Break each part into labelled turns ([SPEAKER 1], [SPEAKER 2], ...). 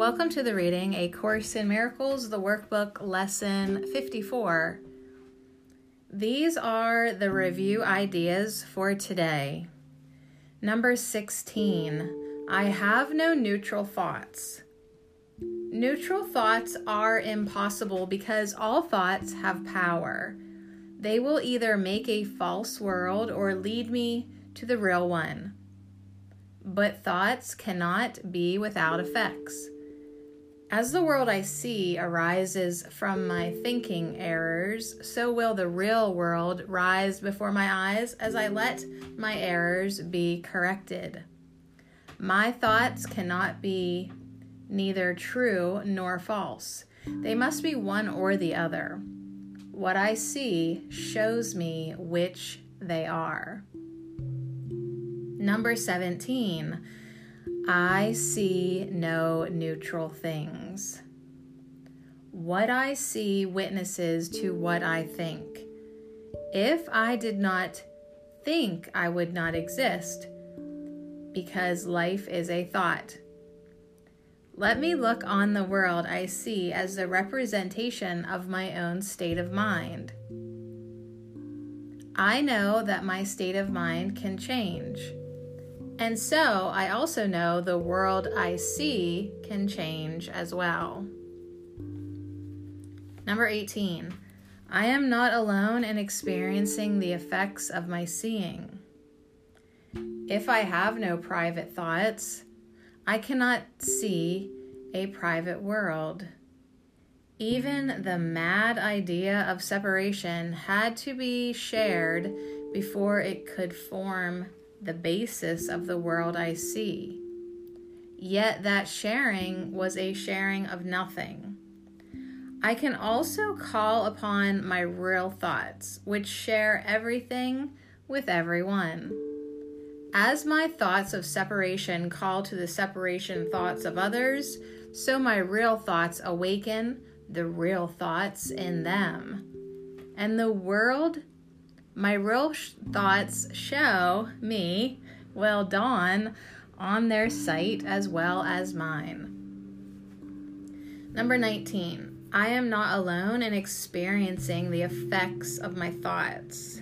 [SPEAKER 1] Welcome to the reading A Course in Miracles, the workbook lesson 54. These are the review ideas for today. Number 16 I have no neutral thoughts. Neutral thoughts are impossible because all thoughts have power. They will either make a false world or lead me to the real one. But thoughts cannot be without effects. As the world I see arises from my thinking errors, so will the real world rise before my eyes as I let my errors be corrected. My thoughts cannot be neither true nor false. They must be one or the other. What I see shows me which they are. Number 17. I see no neutral things. What I see witnesses to what I think. If I did not think, I would not exist, because life is a thought. Let me look on the world I see as the representation of my own state of mind. I know that my state of mind can change. And so I also know the world I see can change as well. Number 18. I am not alone in experiencing the effects of my seeing. If I have no private thoughts, I cannot see a private world. Even the mad idea of separation had to be shared before it could form the basis of the world I see. Yet that sharing was a sharing of nothing. I can also call upon my real thoughts, which share everything with everyone. As my thoughts of separation call to the separation thoughts of others, so my real thoughts awaken the real thoughts in them. And the world, my real sh- thoughts show me will dawn on their sight as well as mine. Number 19. I am not alone in experiencing the effects of my thoughts.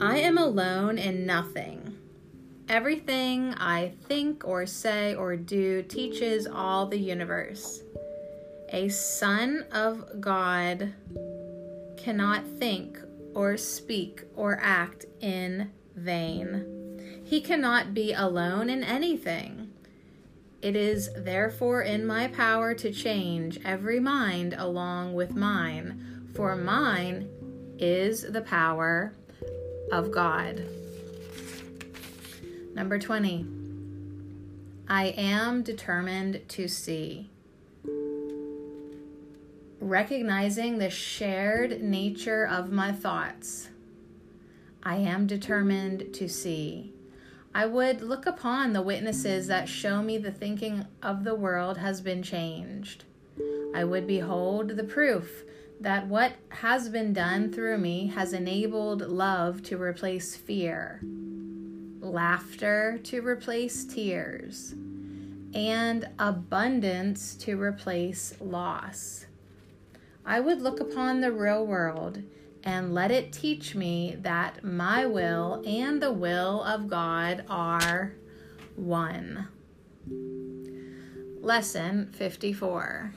[SPEAKER 1] I am alone in nothing. Everything I think or say or do teaches all the universe. A son of God cannot think or speak or act in vain. He cannot be alone in anything. It is therefore in my power to change every mind along with mine, for mine is the power of God. Number 20. I am determined to see. Recognizing the shared nature of my thoughts, I am determined to see. I would look upon the witnesses that show me the thinking of the world has been changed. I would behold the proof that what has been done through me has enabled love to replace fear, laughter to replace tears, and abundance to replace loss. I would look upon the real world and let it teach me that my will and the will of God are one. Lesson 54